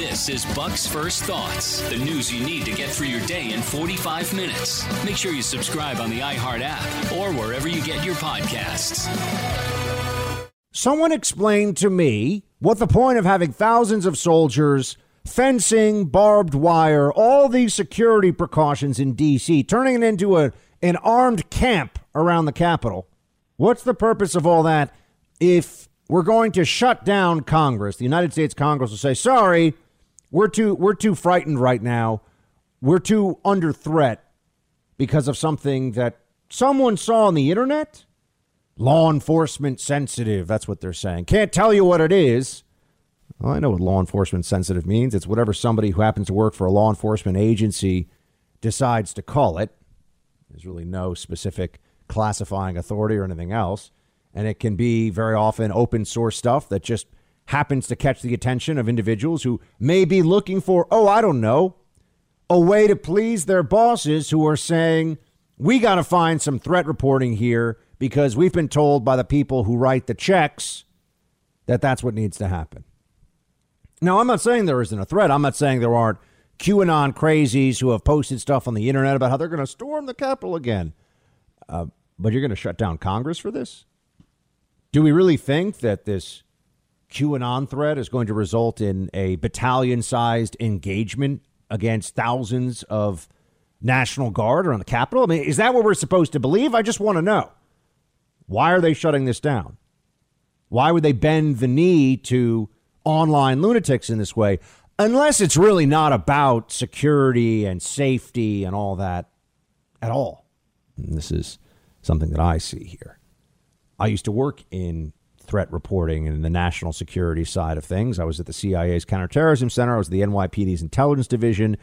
This is Buck's First Thoughts, the news you need to get through your day in 45 minutes. Make sure you subscribe on the iHeart app or wherever you get your podcasts. Someone explained to me what the point of having thousands of soldiers, fencing, barbed wire, all these security precautions in D.C., turning it into a, an armed camp around the Capitol. What's the purpose of all that if we're going to shut down Congress? The United States Congress will say, sorry, we're too, we're too frightened right now. We're too under threat because of something that someone saw on the internet? law enforcement sensitive. That's what they're saying. Can't tell you what it is. Well, I know what law enforcement sensitive means. It's whatever somebody who happens to work for a law enforcement agency decides to call it. There's really no specific classifying authority or anything else. And it can be very often open source stuff that just happens to catch the attention of individuals who may be looking for, oh, I don't know, a way to please their bosses who are saying, we got to find some threat reporting here because we've been told by the people who write the checks that that's what needs to happen. Now, I'm not saying there isn't a threat. I'm not saying there aren't QAnon crazies who have posted stuff on the internet about how they're going to storm the Capitol again. Uh, but you're going to shut down Congress for this? Do we really think that this QAnon threat is going to result in a battalion sized engagement against thousands of National Guard around the Capitol? I mean, is that what we're supposed to believe? I just want to know. Why are they shutting this down? Why would they bend the knee to online lunatics in this way? Unless it's really not about security and safety and all that at all. And this is something that I see here. I used to work in threat reporting and the national security side of things. I was at the CIA's counterterrorism center, I was at the NYPD's intelligence division.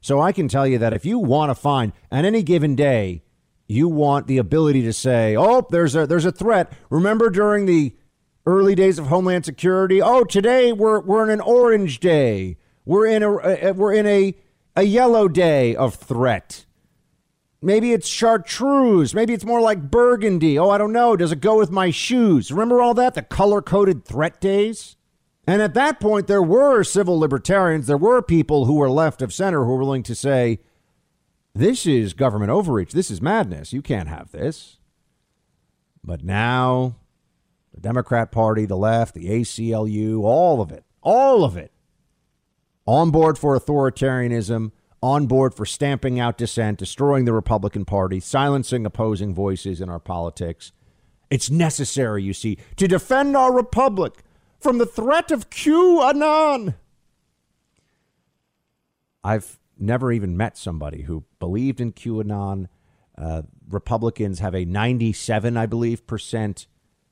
So I can tell you that if you want to find on any given day you want the ability to say, "Oh, there's a there's a threat." Remember during the early days of Homeland Security? Oh, today we're we're in an orange day. We're in a, a we're in a a yellow day of threat. Maybe it's chartreuse. Maybe it's more like burgundy. Oh, I don't know. Does it go with my shoes? Remember all that? The color coded threat days? And at that point, there were civil libertarians. There were people who were left of center who were willing to say, this is government overreach. This is madness. You can't have this. But now, the Democrat Party, the left, the ACLU, all of it, all of it, on board for authoritarianism, on board for stamping out dissent, destroying the Republican Party, silencing opposing voices in our politics. It's necessary, you see, to defend our republic from the threat of QAnon. I've never even met somebody who believed in QAnon. Uh, Republicans have a 97, I believe, percent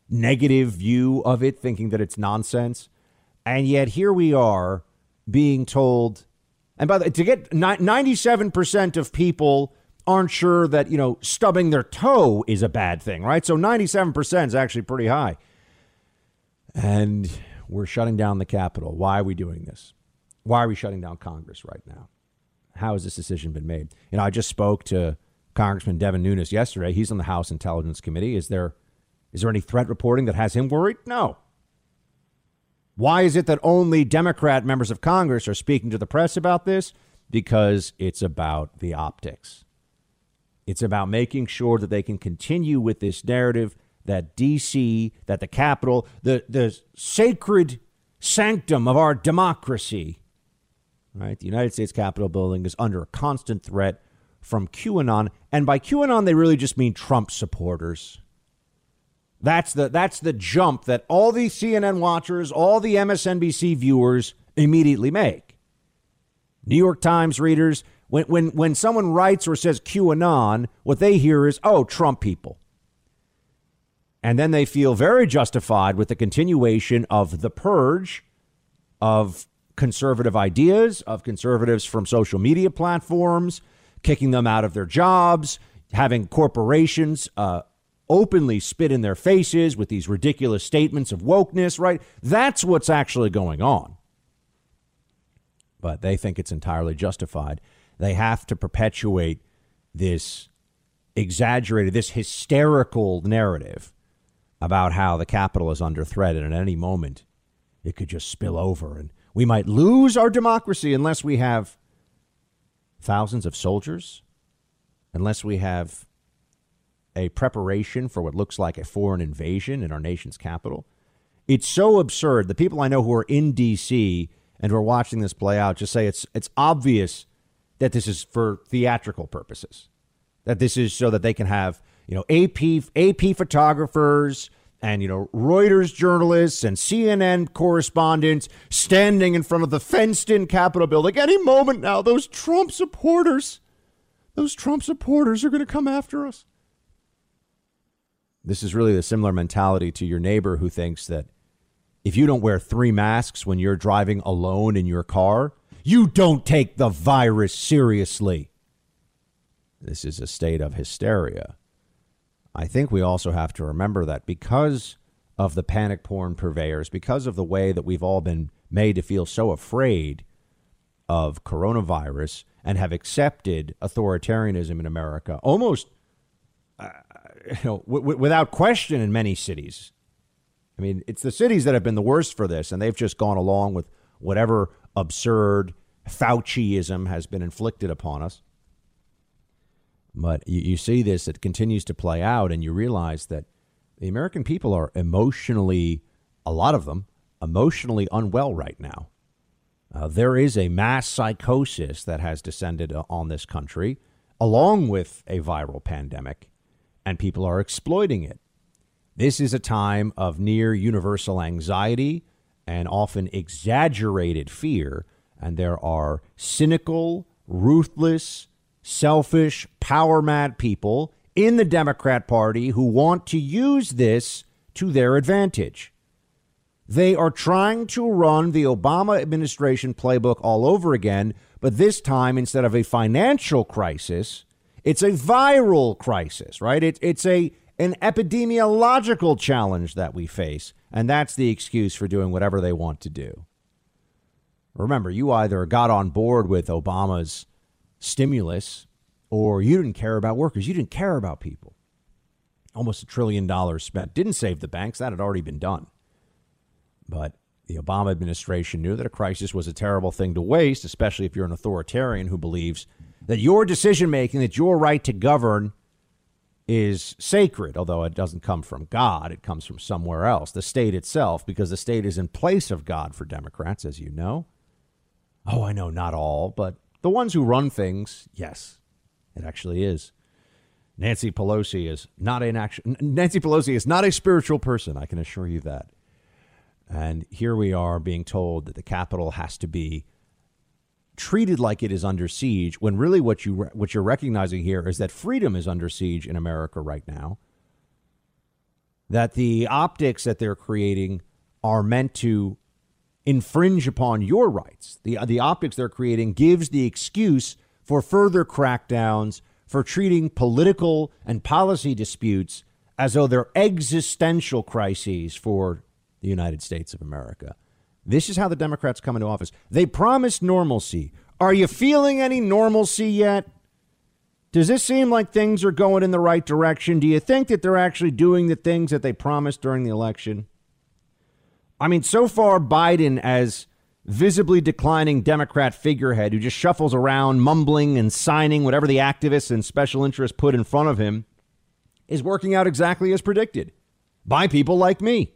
negative view of it, thinking that it's nonsense. And yet here we are being told, and by the way, to get 97% of people aren't sure that, you know, stubbing their toe is a bad thing, right? So 97% is actually pretty high. And we're shutting down the Capitol. Why are we doing this? Why are we shutting down Congress right now? How has this decision been made? You know, I just spoke to Congressman Devin Nunes yesterday. He's on the House Intelligence Committee. Is there is there any threat reporting that has him worried? No. Why is it that only Democrat members of Congress are speaking to the press about this? Because it's about the optics. It's about making sure that they can continue with this narrative that DC, that the Capitol, the, the sacred sanctum of our democracy right? The United States Capitol building is under a constant threat from QAnon, and by QAnon they really just mean Trump supporters. That's the that's the jump that all the CNN watchers, all the MSNBC viewers immediately make. New York Times readers, when when when someone writes or says QAnon, what they hear is, "Oh, Trump people." And then they feel very justified with the continuation of the purge of conservative ideas, of conservatives from social media platforms, kicking them out of their jobs, having corporations uh, openly spit in their faces with these ridiculous statements of wokeness, right? That's what's actually going on. But they think it's entirely justified. They have to perpetuate this exaggerated, this hysterical narrative about how the Capitol is under threat and at any moment it could just spill over and We might lose our democracy unless we have thousands of soldiers, unless we have a preparation for what looks like a foreign invasion in our nation's capital. It's so absurd. The people I know who are in D.C. and who are watching this play out just say it's it's obvious that this is for theatrical purposes, that this is so that they can have you know AP AP photographers and you know Reuters journalists and CNN correspondents standing in front of the fenced-in Capitol building. Any moment now, those Trump supporters, those Trump supporters are going to come after us. This is really a similar mentality to your neighbor who thinks that if you don't wear three masks when you're driving alone in your car, you don't take the virus seriously. This is a state of hysteria. I think we also have to remember that because of the panic porn purveyors, because of the way that we've all been made to feel so afraid of coronavirus and have accepted authoritarianism in America almost you know, w- without question in many cities. I mean, it's the cities that have been the worst for this, and they've just gone along with whatever absurd Fauciism has been inflicted upon us. But you, you see this, it continues to play out, and you realize that the American people are emotionally, a lot of them, emotionally unwell right now. Uh, there is a mass psychosis that has descended on this country, along with a viral pandemic and people are exploiting it. This is a time of near universal anxiety and often exaggerated fear, and there are cynical, ruthless, selfish, power mad people in the Democrat Party who want to use this to their advantage. They are trying to run the Obama administration playbook all over again, but this time, instead of a financial crisis, it's a viral crisis, right? It, it's a an epidemiological challenge that we face, and that's the excuse for doing whatever they want to do. Remember, you either got on board with Obama's stimulus or you didn't care about workers. You didn't care about people. Almost a trillion dollars spent. Didn't save the banks. That had already been done. But the Obama administration knew that a crisis was a terrible thing to waste, especially if you're an authoritarian who believes that your decision making, that your right to govern is sacred, although it doesn't come from God, it comes from somewhere else, the state itself, because the state is in place of God for Democrats, as you know. Oh, I know, not all, but the ones who run things, yes, it actually is. Nancy Pelosi is not an action. Nancy Pelosi is not a spiritual person. I can assure you that. And here we are being told that the Capitol has to be treated like it is under siege when really what you what you're recognizing here is that freedom is under siege in America right now. That the optics that they're creating are meant to infringe upon your rights. The the optics they're creating gives the excuse for further crackdowns for treating political and policy disputes as though they're existential crises for the United States of America. This is how the Democrats come into office. They promised normalcy. Are you feeling any normalcy yet? Does this seem like things are going in the right direction? Do you think that they're actually doing the things that they promised during the election? I mean, so far, Biden, as visibly declining Democrat figurehead who just shuffles around, mumbling and signing whatever the activists and special interests put in front of him, is working out exactly as predicted by people like me.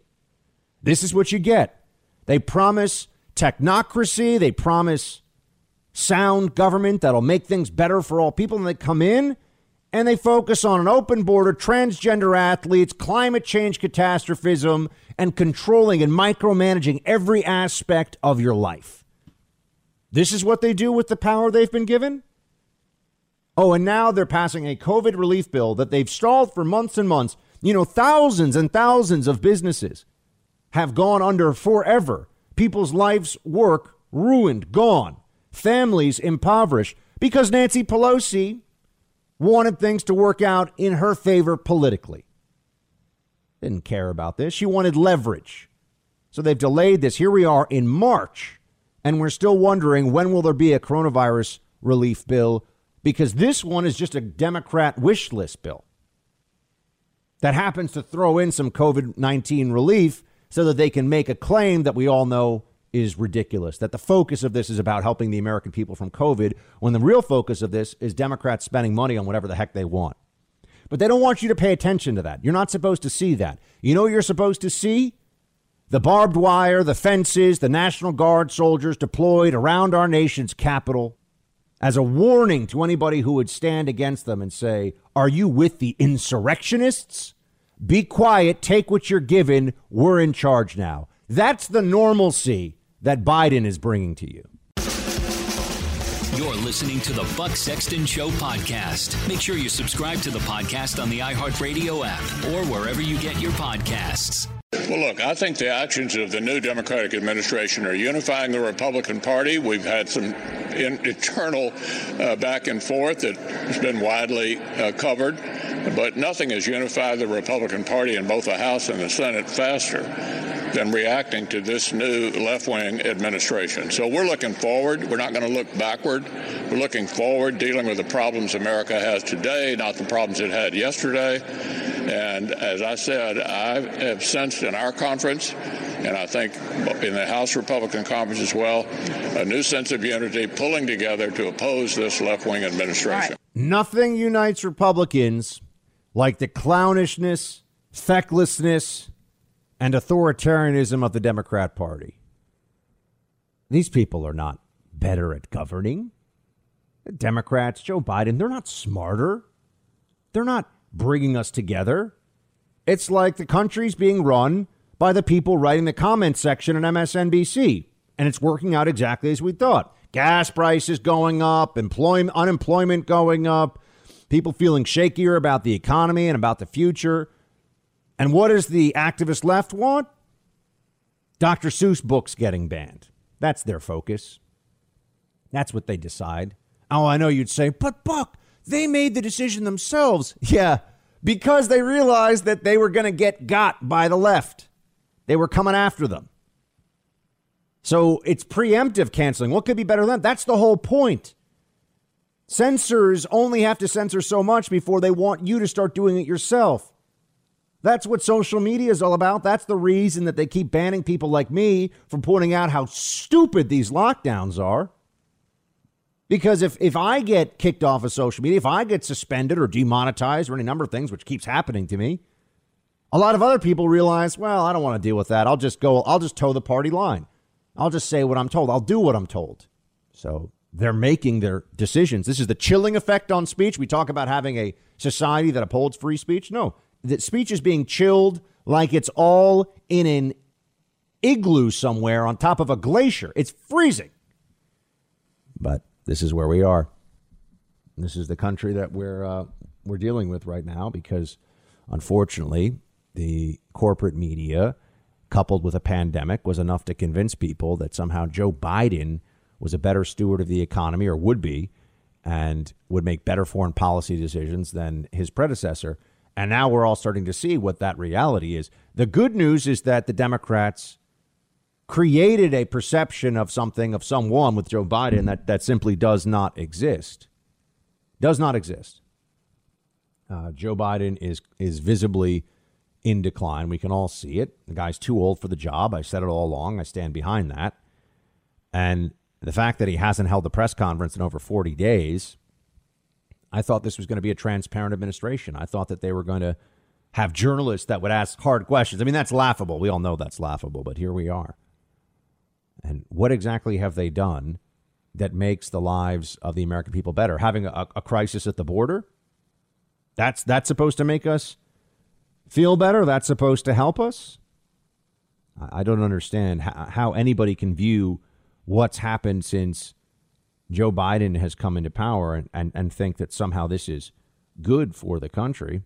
This is what you get they promise technocracy, they promise sound government that'll make things better for all people. And they come in and they focus on an open border, transgender athletes, climate change catastrophism, and controlling and micromanaging every aspect of your life. This is what they do with the power they've been given. Oh, and now they're passing a COVID relief bill that they've stalled for months and months. You know, thousands and thousands of businesses have gone under forever. People's lives' work ruined, gone. Families impoverished because Nancy Pelosi wanted things to work out in her favor politically. Didn't care about this. She wanted leverage. So they've delayed this. Here we are in March, and we're still wondering when will there be a coronavirus relief bill because this one is just a Democrat wish list bill that happens to throw in some COVID 19 relief so that they can make a claim that we all know is ridiculous. That the focus of this is about helping the American people from COVID, when the real focus of this is Democrats spending money on whatever the heck they want. But they don't want you to pay attention to that. You're not supposed to see that. You know you're supposed to see? The barbed wire, the fences, the National Guard soldiers deployed around our nation's capital as a warning to anybody who would stand against them and say, Are you with the insurrectionists? Be quiet, take what you're given. We're in charge now. That's the normalcy that Biden is bringing to you. You're listening to the Buck Sexton Show podcast. Make sure you subscribe to the podcast on the iHeartRadio app or wherever you get your podcasts. Well, look, I think the actions of the new Democratic administration are unifying the Republican Party. We've had some in, internal uh, back and forth that has been widely uh, covered, but nothing has unified the Republican Party in both the House and the Senate faster than reacting to this new left wing administration. So we're looking forward. We're not going to look backward. We're looking forward, dealing with the problems America has today, not the problems it had yesterday. And as I said, I have sensed in our conference, and I think in the House Republican conference as well, a new sense of unity pulling together to oppose this left wing administration. Right. Nothing unites Republicans like the clownishness, fecklessness, and authoritarianism of the Democrat Party. These people are not better at governing. The Democrats, Joe Biden, they're not smarter. They're not bringing us together. It's like the country's being run by the people writing the comment section on MSNBC, and it's working out exactly as we thought. Gas prices going up, employment, unemployment going up, people feeling shakier about the economy and about the future. And what does the activist left want? Dr. Seuss books getting banned. That's their focus. That's what they decide. Oh, I know you'd say, but Buck, they made the decision themselves. Yeah, because they realized that they were going to get got by the left. They were coming after them. So it's preemptive canceling. What could be better than that? That's the whole point. Censors only have to censor so much before they want you to start doing it yourself. That's what social media is all about. That's the reason that they keep banning people like me from pointing out how stupid these lockdowns are. Because if, if I get kicked off of social media, if I get suspended or demonetized or any number of things, which keeps happening to me, a lot of other people realize, well, I don't want to deal with that. I'll just go, I'll just toe the party line. I'll just say what I'm told. I'll do what I'm told. So they're making their decisions. This is the chilling effect on speech. We talk about having a society that upholds free speech. No, that speech is being chilled like it's all in an igloo somewhere on top of a glacier. It's freezing. But this is where we are. This is the country that we're uh, we're dealing with right now because, unfortunately, the corporate media, coupled with a pandemic, was enough to convince people that somehow Joe Biden was a better steward of the economy or would be, and would make better foreign policy decisions than his predecessor. And now we're all starting to see what that reality is. The good news is that the Democrats created a perception of something, of someone with Joe Biden that, that simply does not exist. Does not exist. Uh, Joe Biden is is visibly in decline. We can all see it. The guy's too old for the job. I said it all along. I stand behind that. And the fact that he hasn't held a press conference in over 40 days, I thought this was going to be a transparent administration. I thought that they were going to have journalists that would ask hard questions. I mean, that's laughable. We all know that's laughable, but here we are. And what exactly have they done that makes the lives of the American people better? Having a, a crisis at the border? That's that's supposed to make us feel better? That's supposed to help us? I don't understand how, anybody can view what's happened since Joe Biden has come into power and, and, and think that somehow this is good for the country.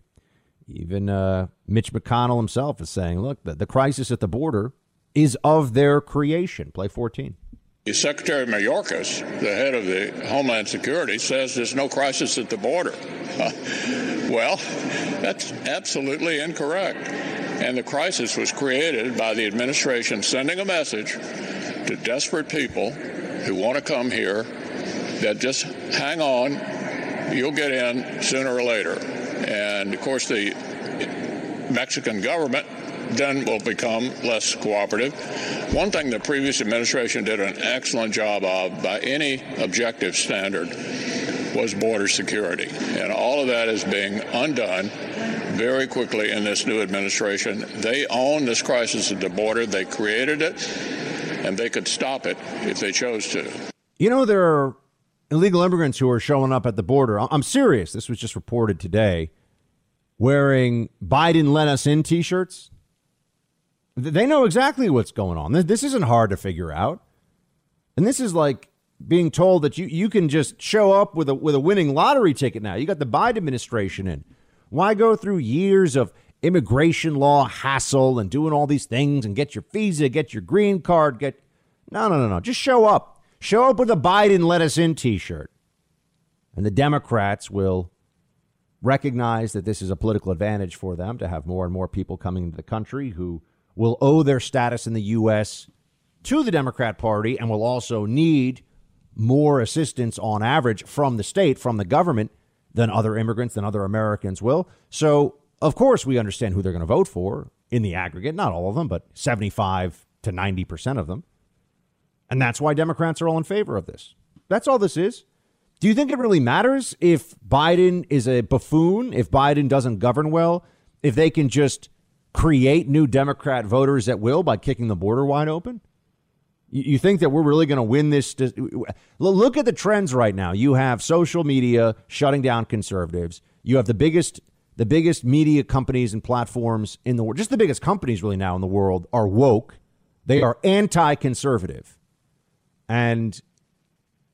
Even uh, Mitch McConnell himself is saying, look, the, the crisis at the border is of their creation. Play 14. Secretary Mayorkas, the head of the Homeland Security, says there's no crisis at the border. well, that's absolutely incorrect. And the crisis was created by the administration sending a message to desperate people who want to come here that just hang on, you'll get in sooner or later. And of course, the Mexican government then will become less cooperative. One thing the previous administration did an excellent job of, by any objective standard, was border security. And all of that is being undone very quickly in this new administration. They own this crisis at the border, they created it, and they could stop it if they chose to. You know, there are illegal immigrants who are showing up at the border. I'm serious. This was just reported today wearing Biden let us in t shirts. They know exactly what's going on. This isn't hard to figure out. And this is like being told that you, you can just show up with a with a winning lottery ticket now. You got the Biden administration in. Why go through years of immigration law hassle and doing all these things and get your visa, get your green card, get No, no, no, no. Just show up. Show up with a Biden let us in t-shirt. And the Democrats will recognize that this is a political advantage for them to have more and more people coming into the country who will owe their status in the U.S. to the Democrat Party and will also need more assistance on average from the state, from the government, than other immigrants, than other Americans will. So, of course, we understand who they're going to vote for in the aggregate. Not all of them, but 75 to 90% of them. And that's why Democrats are all in favor of this. That's all this is. Do you think it really matters if Biden is a buffoon, if Biden doesn't govern well, if they can just create new Democrat voters at will by kicking the border wide open? You think that we're really going to win this? Look at the trends right now. You have social media shutting down conservatives. You have the biggest, the biggest media companies and platforms in the world. Just the biggest companies really now in the world are woke. They are anti-conservative, and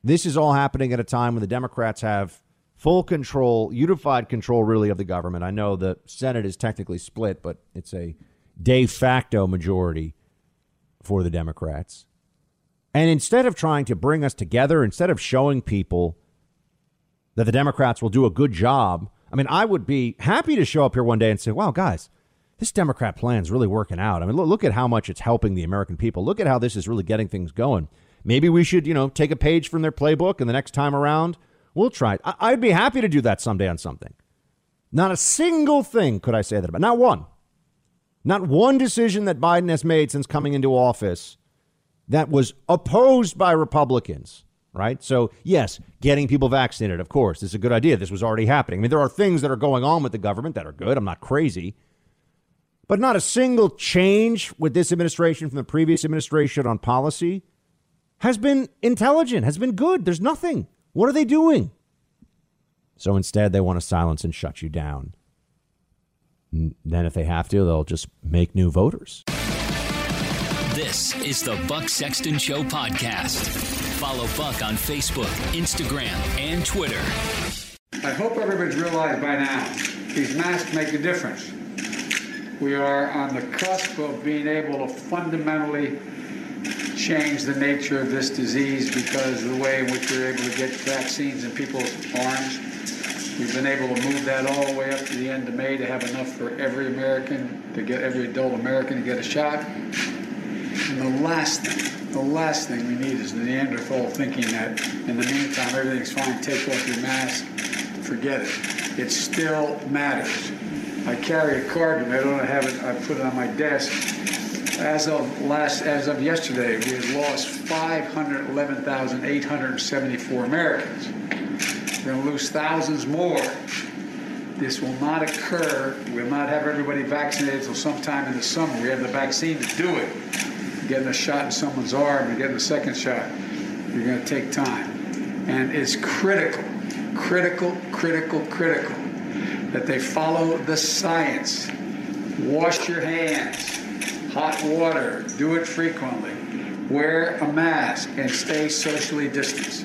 this is all happening at a time when the Democrats have full control, unified control, really, of the government. I know the Senate is technically split, but it's a de facto majority for the Democrats. And instead of trying to bring us together, instead of showing people that the Democrats will do a good job, I mean, I would be happy to show up here one day and say, wow, guys, this Democrat plan is really working out. I mean, look, look at how much it's helping the American people. Look at how this is really getting things going. Maybe we should, you know, take a page from their playbook and the next time around, we'll try it. I- would be happy to do that someday on something. Not a single thing could I say that about. Not one. Not one decision that Biden has made since coming into office that was opposed by Republicans, right? So, yes, getting people vaccinated, of course, is a good idea. This was already happening. I mean, there are things that are going on with the government that are good. I'm not crazy. But not a single change with this administration from the previous administration on policy has been intelligent, has been good. There's nothing. What are they doing? So instead, they want to silence and shut you down. And then, if they have to, they'll just make new voters. This is the Buck Sexton Show podcast. Follow Buck on Facebook, Instagram, and Twitter. I hope everybody's realized by now these masks make a difference. We are on the cusp of being able to fundamentally change the nature of this disease because of the way in which we're able to get vaccines in people's arms. We've been able to move that all the way up to the end of May to have enough for every American, to get every adult American to get a shot. And the last thing, the last thing we need is Neanderthal thinking that in the meantime everything's fine, take off your mask, forget it. It still matters. I carry a card and I don't have it, I put it on my desk. As of last, as of yesterday, we had lost 511,874 Americans. We're going to lose thousands more. This will not occur. We'll not have everybody vaccinated until sometime in the summer. We have the vaccine to do it getting a shot in someone's arm and getting a second shot, you're going to take time. And it's critical, critical, critical, critical that they follow the science. Wash your hands, hot water, do it frequently, wear a mask, and stay socially distanced.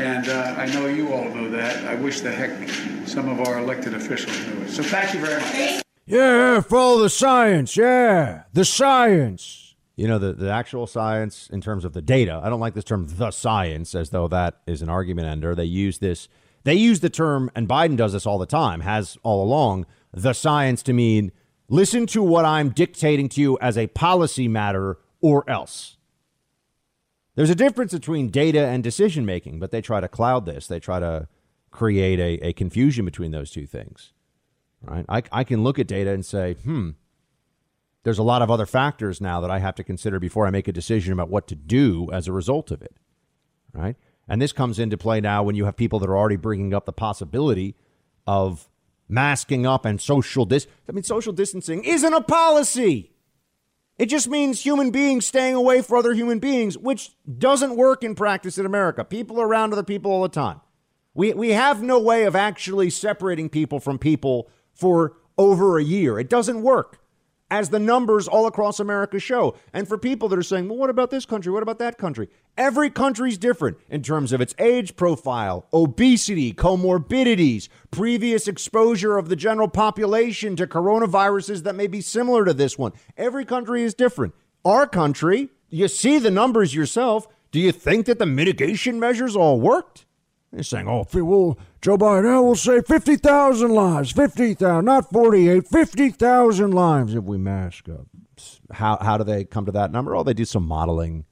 And uh, I know you all know that. I wish the heck some of our elected officials knew it. So thank you very much. Yeah, follow the science. Yeah, the science you know, the, the actual science in terms of the data. I don't like this term, the science, as though that is an argument ender. They use this, they use the term, and Biden does this all the time, has all along, the science to mean listen to what I'm dictating to you as a policy matter or else. There's a difference between data and decision making, but they try to cloud this. They try to create a, a confusion between those two things. Right? I, I can look at data and say, hmm, there's a lot of other factors now that I have to consider before I make a decision about what to do as a result of it. Right? And this comes into play now when you have people that are already bringing up the possibility of masking up and social dis. I mean, social distancing isn't a policy. It just means human beings staying away from other human beings, which doesn't work in practice in America. People are around other people all the time. We, we have no way of actually separating people from people for over a year. It doesn't work as the numbers all across America show. And for people that are saying, well, what about this country? What about that country? Every country's different in terms of its age profile, obesity, comorbidities, previous exposure of the general population to coronaviruses that may be similar to this one. Every country is different. Our country, you see the numbers yourself. Do you think that the mitigation measures all worked? They're saying, oh, well, Joe Biden will say 50,000 lives, 50,000, not 48, 50,000 lives if we mask up. How, how do they come to that number? Oh, they do some modeling.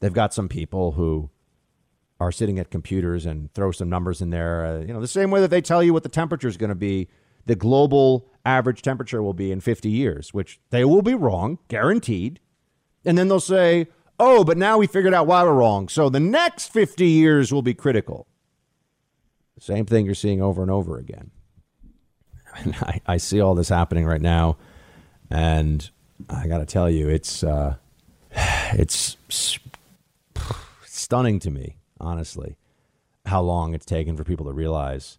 They've got some people who are sitting at computers and throw some numbers in there. Uh, you know, the same way that they tell you what the temperature is going to be, the global average temperature will be in 50 years, which they will be wrong, guaranteed. And then they'll say, oh, but now we figured out why we're wrong. So the next 50 years will be critical. Same thing you're seeing over and over again. And I, I see all this happening right now, and I got to tell you, it's uh, it's stunning to me, honestly, how long it's taken for people to realize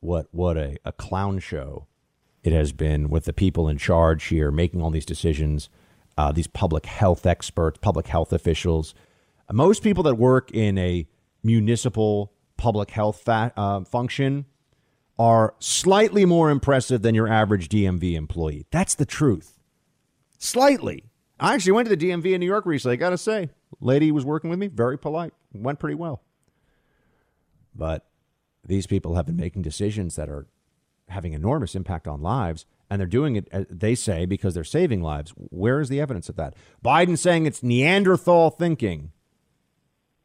what what a, a clown show it has been with the people in charge here making all these decisions, uh, these public health experts, public health officials. Most people that work in a municipal public health fa- uh, function are slightly more impressive than your average DMV employee. That's the truth. Slightly. I actually went to the DMV in New York recently. I got to say, lady was working with me, very polite, went pretty well. But these people have been making decisions that are having enormous impact on lives, and they're doing it, they say, because they're saving lives. Where is the evidence of that? Biden saying it's Neanderthal thinking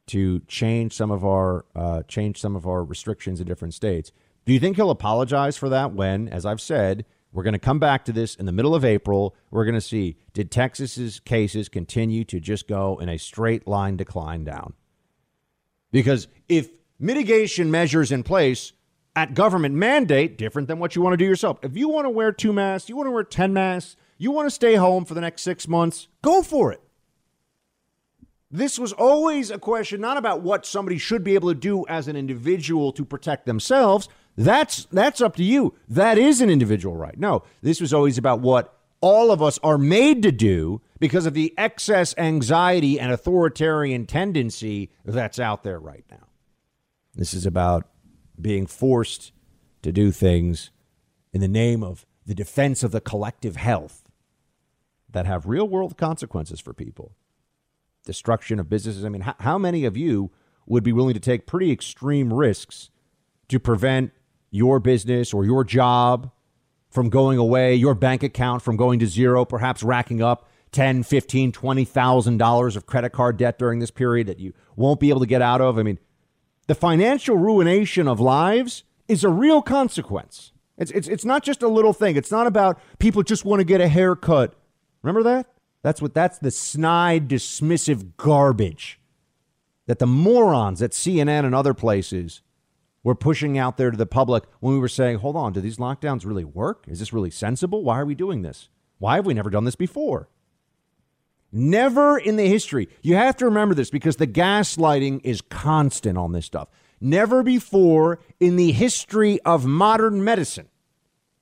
to change some of our uh, change some of our restrictions in different states. Do you think he'll apologize for that when, as I've said, we're going to come back to this in the middle of April. We're going to see did Texas's cases continue to just go in a straight line decline down? Because if mitigation measures in place at government mandate, different than what you want to do yourself. If you want to wear two masks, you want to wear 10 masks, you want to stay home for the next six months, go for it. This was always a question not about what somebody should be able to do as an individual to protect themselves. That's that's up to you. That is an individual right. No, this was always about what all of us are made to do because of the excess anxiety and authoritarian tendency that's out there right now. This is about being forced to do things in the name of the defense of the collective health that have real world consequences for people destruction of businesses. I mean, how, how many of you would be willing to take pretty extreme risks to prevent your business or your job from going away, your bank account from going to zero, perhaps racking up 10, 15, 20,000 dollars of credit card debt during this period that you won't be able to get out of. I mean, the financial ruination of lives is a real consequence. It's, it's, it's not just a little thing. It's not about people just want to get a haircut. Remember that? That's what that's the snide, dismissive garbage that the morons at CNN and other places were pushing out there to the public when we were saying, hold on, do these lockdowns really work? Is this really sensible? Why are we doing this? Why have we never done this before? Never in the history. You have to remember this because the gaslighting is constant on this stuff. Never before in the history of modern medicine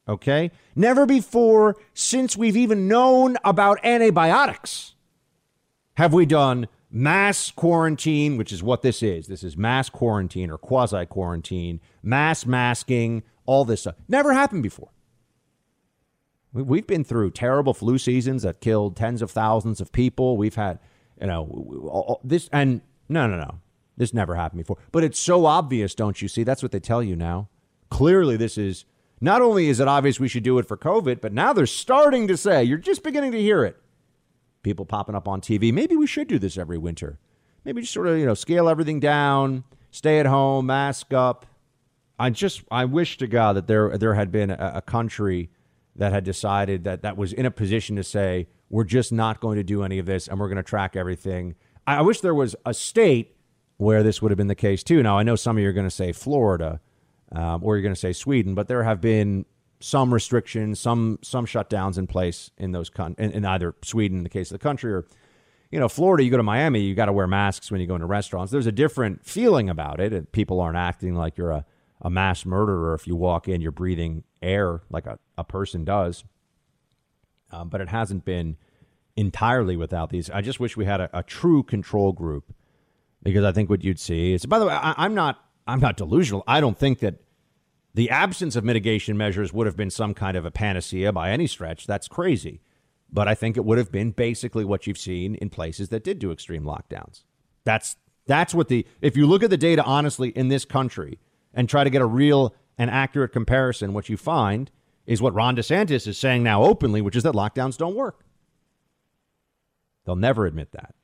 Okay? Never before since we've even known about antibiotics have we done mass quarantine, which is what this is. This is mass quarantine or quasi quarantine, mass masking, all this stuff. Never happened before. We've been through terrible flu seasons that killed tens of thousands of people. We've had, you know, this, and no, no, no. This never happened before. But it's so obvious, don't you see? That's what they tell you now. Clearly, this is not only is it obvious we should do it for COVID, but now they're starting to say, you're just beginning to hear it. People popping up on TV. Maybe we should do this every winter. Maybe just sort of, you know, scale everything down, stay at home, mask up. I just, I wish to God that there, there had been a, a country that had decided that that was in a position to say, we're just not going to do any of this and we're going to track everything. I, I wish there was a state where this would have been the case too. Now, I know some of you are going to say Florida um, or you're going to say Sweden, but there have been some restrictions, some some shutdowns in place in those con- in, in either Sweden in the case of the country or you know, Florida, you go to Miami, you got to wear masks when you go into restaurants. There's a different feeling about it. And people aren't acting like you're a, a mass murderer if you walk in, you're breathing air like a, a person does. Um, but it hasn't been entirely without these. I just wish we had a, a, true control group because I think what you'd see is, by the way, I, I'm not, I'm not delusional. I don't think that the absence of mitigation measures would have been some kind of a panacea by any stretch. That's crazy. But I think it would have been basically what you've seen in places that did do extreme lockdowns. That's that's what the if you look at the data honestly in this country and try to get a real and accurate comparison, what you find is what Ron DeSantis is saying now openly, which is that lockdowns don't work. They'll never admit that.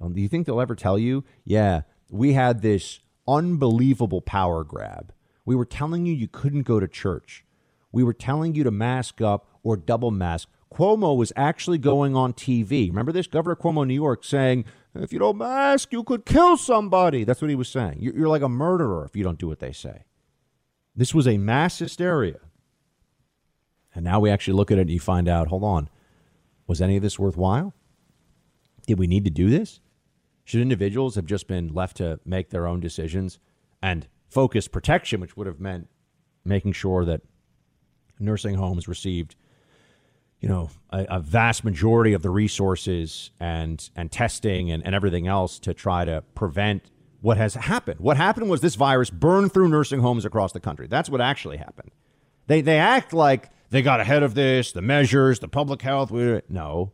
Do you think they'll ever tell you, yeah, we had this unbelievable power grab. We were telling you you couldn't go to church. We were telling you to mask up or double mask. Cuomo was actually going on TV. Remember this? Governor Cuomo, New York, saying, if you don't mask, you could kill somebody. That's what he was saying. You're like a murderer if you don't do what they say. This was a mass hysteria. And now we actually look at it and you find out hold on, was any of this worthwhile? Did we need to do this? Should individuals have just been left to make their own decisions and focus protection, which would have meant making sure that nursing homes received you know a, a, vast majority of the resources and and testing and, and everything else to try to prevent what has happened. What happened was this virus burned through nursing homes across the country. That's what actually happened. They they act like they got ahead of this, the measures, the public health. No,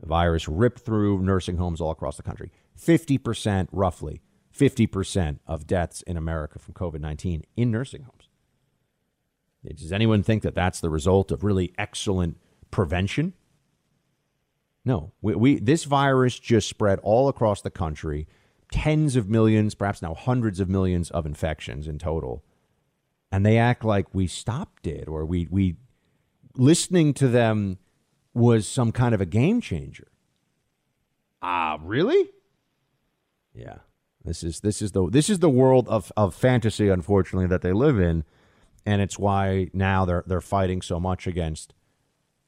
the virus ripped through nursing homes all across the country. Fifty percent, roughly, fifty percent of deaths in America from COVID nineteen in nursing homes. Does anyone think that that's the result of really excellent prevention? No, we, we, this virus just spread all across the country, tens of millions, perhaps now hundreds of millions of infections in total, and they act like we stopped it or we we listening to them was some kind of a game changer. Ah, uh, really? Yeah. This is this is the this is the world of, of fantasy, unfortunately, that they live in, and it's why now they're they're fighting so much against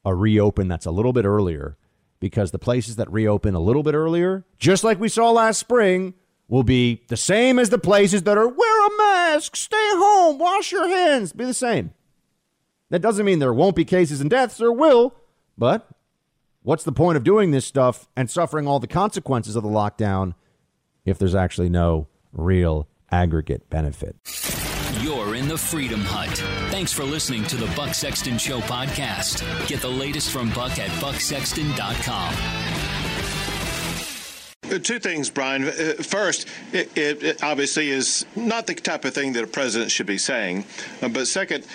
a reopen that's a little bit earlier because the places that reopen a little bit earlier, just like we saw last spring, will be the same as the places that are wear a mask, stay home, wash your hands, be the same. That doesn't mean there won't be cases and deaths, there will, but what's the point of doing this stuff and suffering all the consequences of the lockdown if there's actually no real aggregate benefit? You're in the Freedom Hut. Thanks for listening to the Buck Sexton Show podcast. Get the latest from Buck at bucksexton.com. Uh, two things, Brian. Uh, first, it, it, obviously is not the type of thing that a president should be saying. Uh, but second,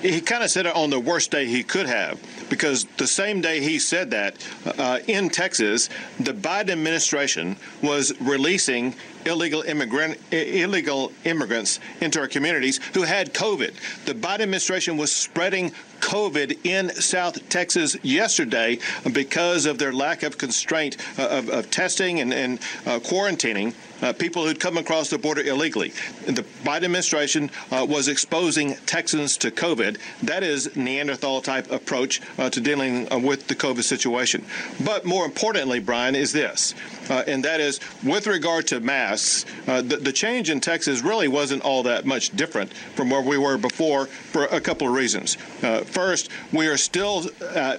he kind of said it on the worst day he could have, because the same day he said that uh, in Texas, the Biden administration was releasing illegal immigrant illegal immigrants into our communities who had COVID. The Biden administration was spreading COVID in South Texas yesterday because of their lack of constraint uh, of, of testing and, and uh, quarantining uh, people who'd come across the border illegally. The Biden administration uh, was exposing Texans to COVID. That is Neanderthal type approach uh, to dealing uh, with the COVID situation. But more importantly, Brian, is this, uh, and that is with regard to masks, uh, the, the, change in Texas really wasn't all that much different from where we were before for a couple of reasons. first, we are still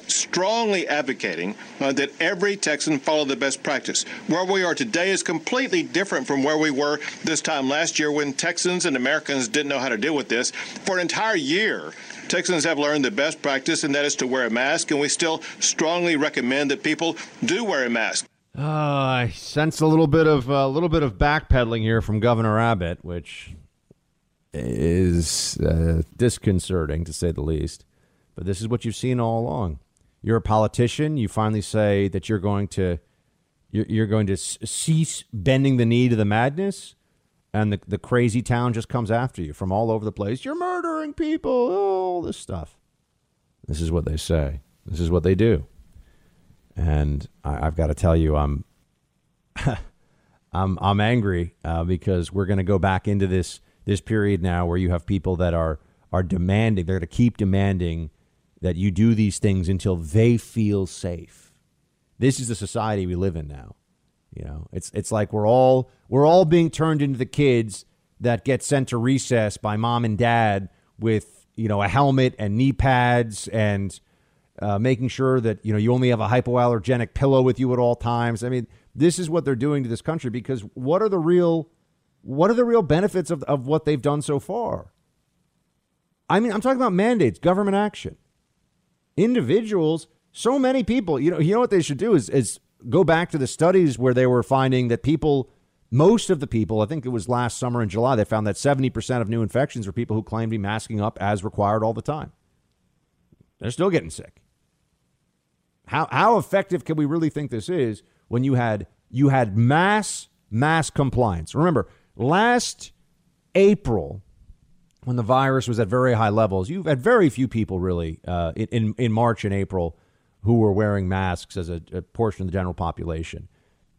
strongly advocating that every Texan follow the best practice. Where we are today is completely different different from where we were this time last year when Texans and Americans didn't know how to deal with this. For an entire year, Texans have learned the best practice, and that is to wear a mask, and we still strongly recommend that people do wear a mask. Uh, I sense a little bit of a uh, little bit of backpedaling here from Governor Abbott, which is uh, disconcerting to say the least. But this is what you've seen all along. You're a politician. You finally say that you're going to you're, going to cease bending the knee to the madness, and the, the crazy town just comes after you from all over the place. You're murdering people, all this stuff. This is what they say. This is what they do. And I, have got to tell you, I'm, I'm, I'm angry uh, because we're going to go back into this this period now where you have people that are are demanding. They're going to keep demanding that you do these things until they feel safe. This is the society we live in now. You know, it's it's like we're all we're all being turned into the kids that get sent to recess by mom and dad with you know a helmet and knee pads and uh, making sure that you know you only have a hypoallergenic pillow with you at all times. I mean, this is what they're doing to this country because what are the real what are the real benefits of, of what they've done so far? I mean, I'm talking about mandates, government action. Individuals, so many people, you know, you know what they should do is is go back to the studies where they were finding that people most of the people, I think it was last summer in July, they found that 70% of new infections were people who claimed to be masking up as required all the time. They're still getting sick. How, how effective can we really think this is when you had you had mass mass compliance? Remember, last April, when the virus was at very high levels, you've had very few people really uh, in, in March and April who were wearing masks as a, a portion of the general population.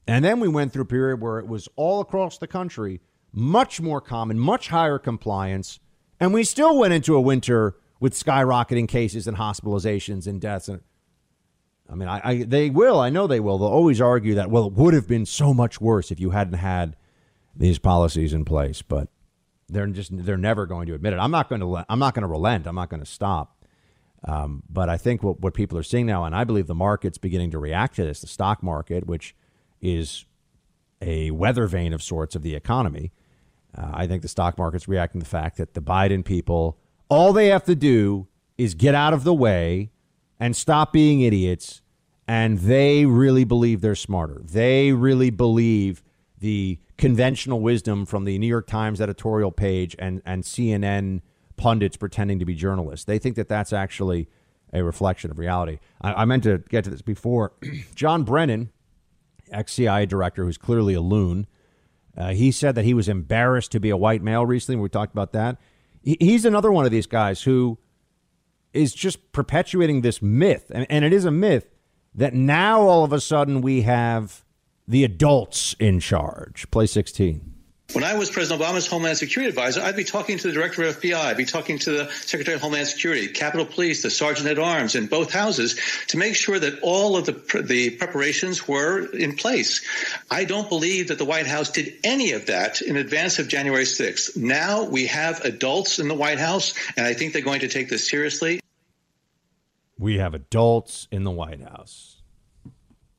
And then we went through a period where it was all across the country, much more common, much higher compliance. And we still went into a winter with skyrocketing cases and hospitalizations and deaths. And I mean, I, I, they will. I know they will. They'll always argue that, well, it would have been so much worse if you hadn't had these policies in place. But they're just they're never going to admit it. I'm not going to I'm not going to relent. I'm not going to stop. Um, but I think what, what people are seeing now, and I believe the market's beginning to react to this, the stock market, which is a weather vane of sorts of the economy. Uh, I think the stock market's reacting to the fact that the Biden people, all they have to do is get out of the way and stop being idiots. And they really believe they're smarter. They really believe the conventional wisdom from the New York Times editorial page and, and CNN pundits pretending to be journalists. They think that that's actually a reflection of reality. I, I meant to get to this before. John Brennan, ex CIA director who's clearly a loon. Uh, he said that he was embarrassed to be a white male recently. We talked about that. He, he's another one of these guys who is just perpetuating this myth, and, and it is a myth that now all of a sudden we have the adults in charge. Play 16. When I was President Obama's Homeland Security Advisor, I'd be talking to the Director of FBI, I'd be talking to the Secretary of Homeland Security, Capitol Police, the Sergeant at Arms in both houses to make sure that all of the, the preparations were in place. I don't believe that the White House did any of that in advance of January 6th. Now we have adults in the White House, and I think they're going to take this seriously. We have adults in the White House.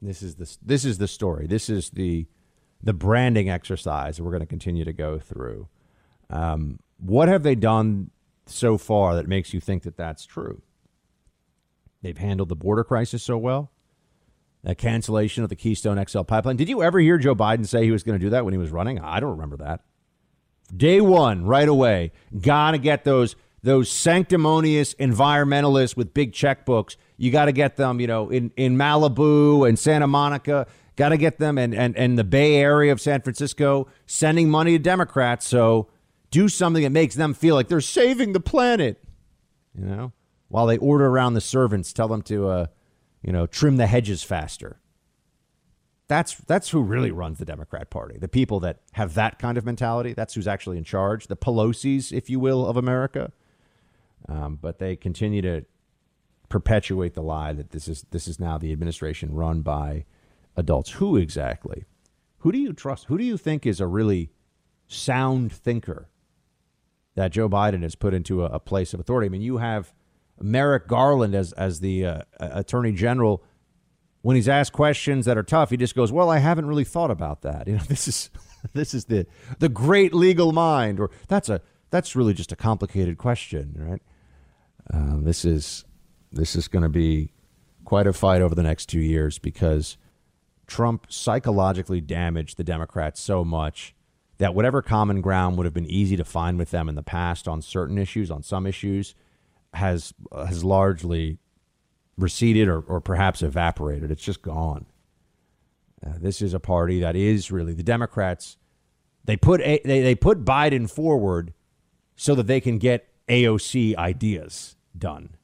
This is the, this is the story. This is the the branding exercise we're going to continue to go through. Um, what have they done so far that makes you think that that's true? They've handled the border crisis so well. That cancellation of the Keystone XL pipeline. Did you ever hear Joe Biden say he was going to do that when he was running? I don't remember that. Day one, right away, gotta get those those sanctimonious environmentalists with big checkbooks. You got to get them, you know, in in Malibu and Santa Monica Got to get them and, and, and the Bay Area of San Francisco sending money to Democrats. So do something that makes them feel like they're saving the planet, you know, while they order around the servants, tell them to, uh, you know, trim the hedges faster. That's that's who really runs the Democrat Party. The people that have that kind of mentality. That's who's actually in charge. The Pelosi's, if you will, of America. Um, but they continue to perpetuate the lie that this is this is now the administration run by adults. Who exactly? Who do you trust? Who do you think is a really sound thinker that Joe Biden has put into a, a place of authority? I mean, you have Merrick Garland as as the uh, attorney general. When he's asked questions that are tough, he just goes, "Well, I haven't really thought about that." You know, this is this is the the great legal mind, or that's a that's really just a complicated question, right? Uh, this is this is going to be quite a fight over the next two years because Trump psychologically damaged the Democrats so much that whatever common ground would have been easy to find with them in the past on certain issues, on some issues, has has largely receded or, or perhaps evaporated. It's just gone. Uh, this is a party that is really the Democrats. They put a, they, they put Biden forward so that they can get AOC ideas done.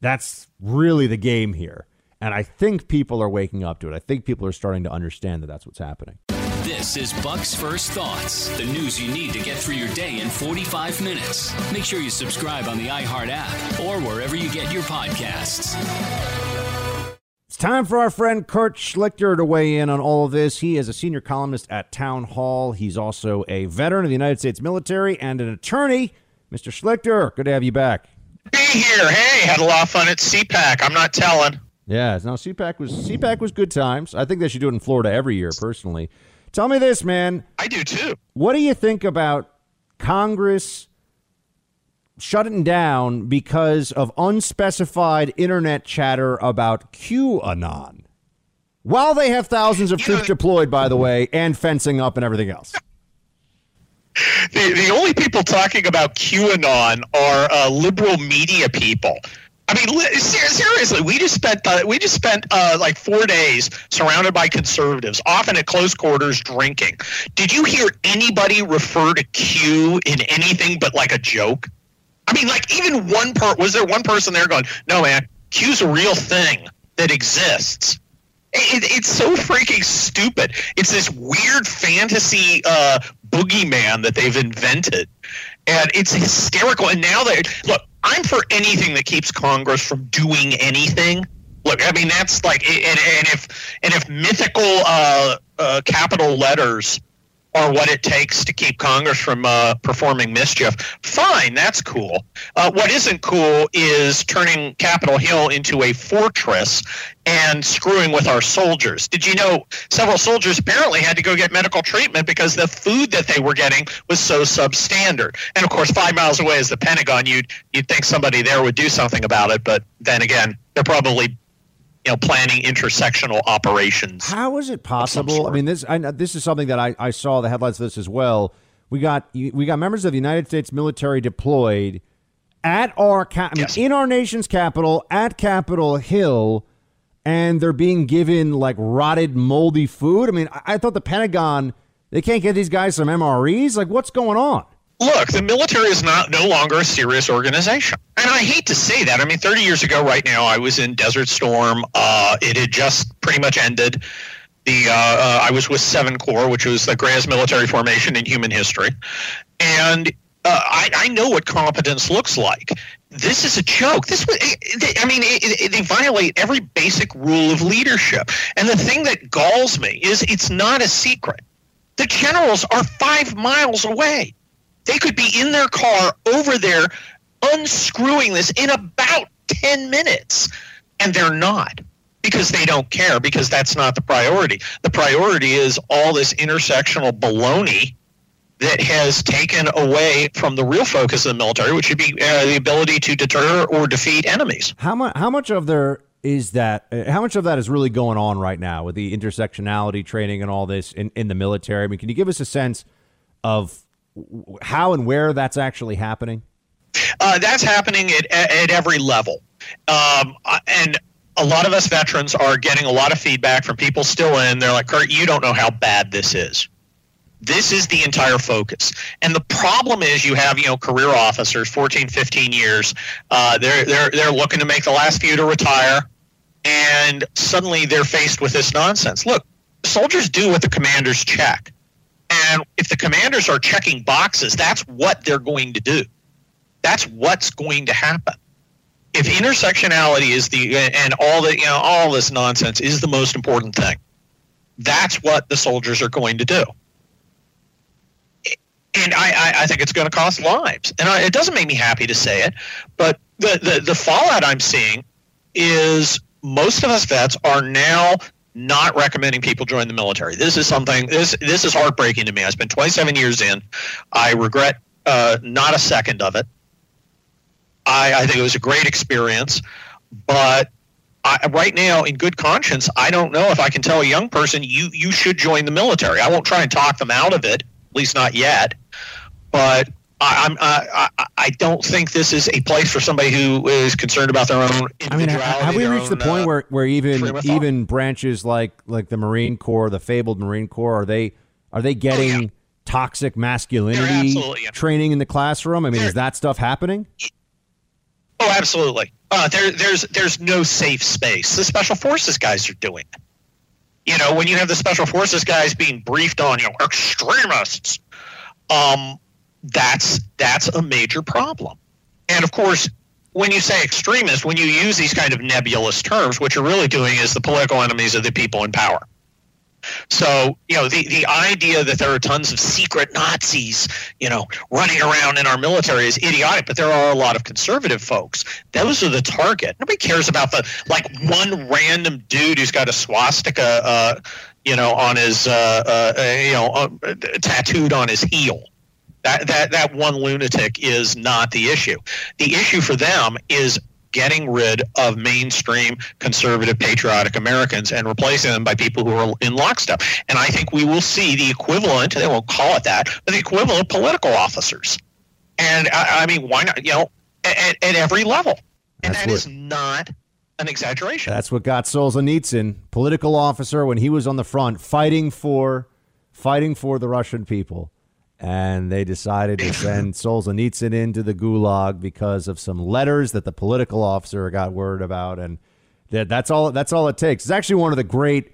That's really the game here. And I think people are waking up to it. I think people are starting to understand that that's what's happening. This is Buck's First Thoughts, the news you need to get through your day in 45 minutes. Make sure you subscribe on the iHeart app or wherever you get your podcasts. It's time for our friend Kurt Schlichter to weigh in on all of this. He is a senior columnist at Town Hall. He's also a veteran of the United States military and an attorney. Mr. Schlichter, good to have you back. Be here. Hey, had a lot of fun at CPAC. I'm not telling. Yeah, no, CPAC was CPAC was good times. I think they should do it in Florida every year, personally. Tell me this, man. I do too. What do you think about Congress shutting down because of unspecified internet chatter about QAnon? While they have thousands of You troops know- deployed, by the way, and fencing up and everything else. The, the only people talking about QAnon are uh, liberal media people. I mean, seriously, we just spent we just spent uh, like four days surrounded by conservatives, often at close quarters, drinking. Did you hear anybody refer to Q in anything but like a joke? I mean, like even one per was there one person there going, "No, man, Q's a real thing that exists." It, it's so freaking stupid. It's this weird fantasy uh, boogeyman that they've invented, and it's hysterical. And now they look, I'm for anything that keeps Congress from doing anything. Look, I mean that's like, and, and if and if mythical uh, uh, capital letters are what it takes to keep Congress from uh, performing mischief, fine, that's cool. Uh, what isn't cool is turning Capitol Hill into a fortress and screwing with our soldiers. Did you know several soldiers apparently had to go get medical treatment because the food that they were getting was so substandard? And of course, five miles away is the Pentagon. You'd you'd think somebody there would do something about it, but then again, they're probably you know planning intersectional operations. How is it possible? I mean, this I, this is something that I, I saw the headlines of this as well. We got we got members of the United States military deployed at our ca- I mean, in our nation's capital at Capitol Hill, and they're being given like rotted, moldy food. I mean, I, I thought the Pentagon they can't get these guys some MREs. Like, what's going on? Look, the military is not no longer a serious organization. And I hate to say that. I mean, 30 years ago, right now, I was in Desert Storm. Uh, it had just pretty much ended. The uh, uh, I was with Seven Corps, which was the greatest military formation in human history, and uh, I, I know what competence looks like. This is a joke. This was, they- I mean, it, it, they violate every basic rule of leadership. And the thing that galls me is it's not a secret. The generals are five miles away. They could be in their car over there unscrewing this in about 10 minutes. And they're not because they don't care, because that's not the priority. The priority is all this intersectional baloney that has taken away from the real focus of the military, which should be uh, the ability to deter or defeat enemies. How much? How much of there is that? uh, How much of that is really going on right now with the intersectionality training and all this in, in the military? I mean, can you give us a sense of how and where that's actually happening? Uh, that's happening at, at every level. Um, uh, and a lot of us veterans are getting a lot of feedback from people still in. They're like, Kurt, you don't know how bad this is. This is the entire focus. And the problem is you have, you know, career officers, 14, 15 years. Uh, they're, they're, they're looking to make the last few to retire. And suddenly they're faced with this nonsense. Look, soldiers do what the commanders check. And if the commanders are checking boxes, that's what they're going to do. That's what's going to happen. If intersectionality is the and all the you know all this nonsense is the most important thing, that's what the soldiers are going to do. And I, I, I think it's going to cost lives. And I, it doesn't make me happy to say it, but the, the, the fallout I'm seeing is most of us vets are now not recommending people join the military. This is something this this is heartbreaking to me. I spent 27 years in. I regret uh, not a second of it. I, I think it was a great experience, but I, right now, in good conscience, I don't know if I can tell a young person you you should join the military. I won't try and talk them out of it, at least not yet. But I, I'm I, I, I don't think this is a place for somebody who is concerned about their own I mean, have we reached the point uh, where, where even freedom of thought. even branches like like the Marine Corps, the fabled Marine Corps, are they are they getting toxic masculinity training in the classroom? I mean, is They're- that stuff happening? Oh, absolutely. Uh, there, there's there's no safe space. The special forces guys are doing it. You know, when you have the special forces guys being briefed on, you know, extremists, um, that's that's a major problem. And of course, when you say extremist, when you use these kind of nebulous terms, what you're really doing is the political enemies of the people in power. So, you know, the, the idea that there are tons of secret Nazis, you know, running around in our military is idiotic, but there are a lot of conservative folks. Those are the target. Nobody cares about the, like, one random dude who's got a swastika, uh, you know, on his, uh, uh, you know, uh, tattooed on his heel. That, that, that one lunatic is not the issue. The issue for them is getting rid of mainstream conservative patriotic Americans and replacing them by people who are in lockstep. And I think we will see the equivalent, they won't call it that, but the equivalent political officers. And I, I mean, why not, you know, at, at every level. And That's that what, is not an exaggeration. That's what got Solzhenitsyn, political officer, when he was on the front fighting for fighting for the Russian people and they decided to send Solzhenitsyn into the gulag because of some letters that the political officer got word about, and that, that's all. That's all it takes. It's actually one of the great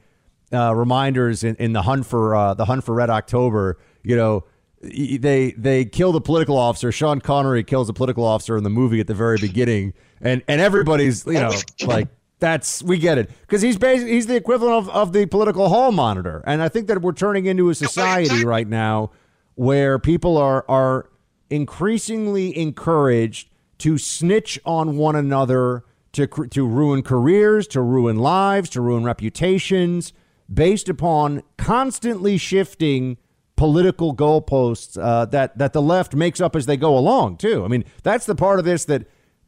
uh, reminders in, in the hunt for uh, the hunt for Red October. You know, they they kill the political officer. Sean Connery kills a political officer in the movie at the very beginning, and and everybody's you know like that's we get it because he's basically he's the equivalent of, of the political hall monitor, and I think that we're turning into a society right now where people are are increasingly encouraged to snitch on one another to to ruin careers, to ruin lives, to ruin reputations based upon constantly shifting political goalposts uh, that that the left makes up as they go along too. I mean, that's the part of this that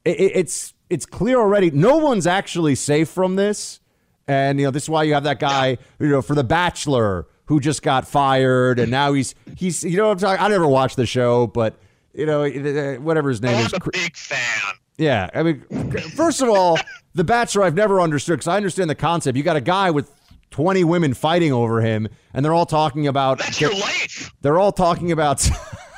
it, it's it's clear already. No one's actually safe from this, and you know this is why you have that guy, you know, for The Bachelor who just got fired, and now he's he's you know what I'm talking. I never watched the show, but you know whatever his name I'm is. I'm a big fan. Yeah, I mean, first of all, The Bachelor I've never understood because I understand the concept. You got a guy with 20 women fighting over him, and they're all talking about. That's your life. They're all talking about.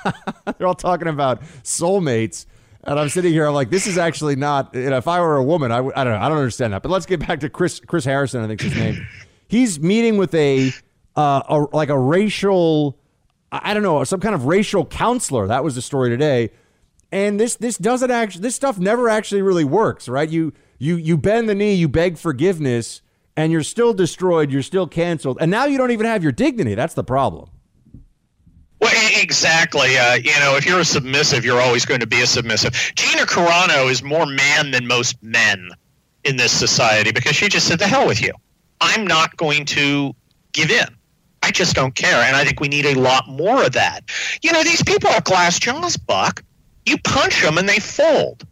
they're all talking about soulmates. And I'm sitting here. I'm like, this is actually not. You know, if I were a woman, I, w- I don't know. I don't understand that. But let's get back to Chris Chris Harrison. I think his name. He's meeting with a uh, a, like a racial, I don't know, some kind of racial counselor. That was the story today. And this this doesn't actually this stuff never actually really works, right? You you you bend the knee, you beg forgiveness, and you're still destroyed, you're still canceled, and now you don't even have your dignity. That's the problem. Well, exactly. Uh, you know, if you're a submissive, you're always going to be a submissive. Gina Carano is more man than most men in this society because she just said, "The hell with you. I'm not going to give in." I just don't care. And I think we need a lot more of that. You know, these people are glass jaws, Buck. You punch them and they fold.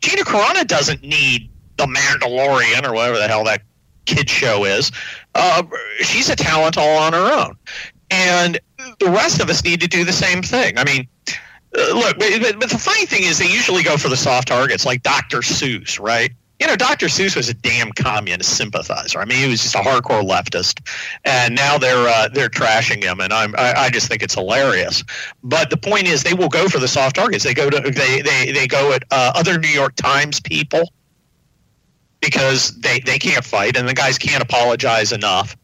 Gina Carano doesn't need the Mandalorian or whatever the hell that kid show is. Uh, she's a talent all on her own. And the rest of us need to do the same thing. I mean, uh, look, but, but the funny thing is they usually go for the soft targets like Dr. Seuss, right? You know, Dr. Seuss was a damn communist sympathizer. I mean, he was just a hardcore leftist, and now they're uh, they're trashing him, and I'm I, I, just think it's hilarious. But the point is, they will go for the soft targets. They go to they they they go at uh, other New York Times people because they they can't fight, and the guys can't apologize enough.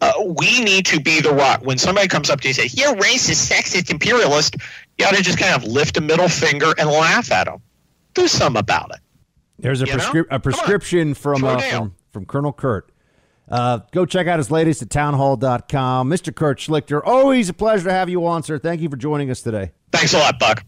Uh, we need to be the rock. When somebody comes up to you and says, "You're racist, sexist, imperialist," you ought to just kind of lift a middle finger and laugh at them. Do something about it. There's a, prescri- a prescription from, uh, from from Colonel Kurt. Uh, go check out his latest at townhall.com. Mr. Kurt Schlichter, always a pleasure to have you on, sir. Thank you for joining us today. Thanks a lot, Buck.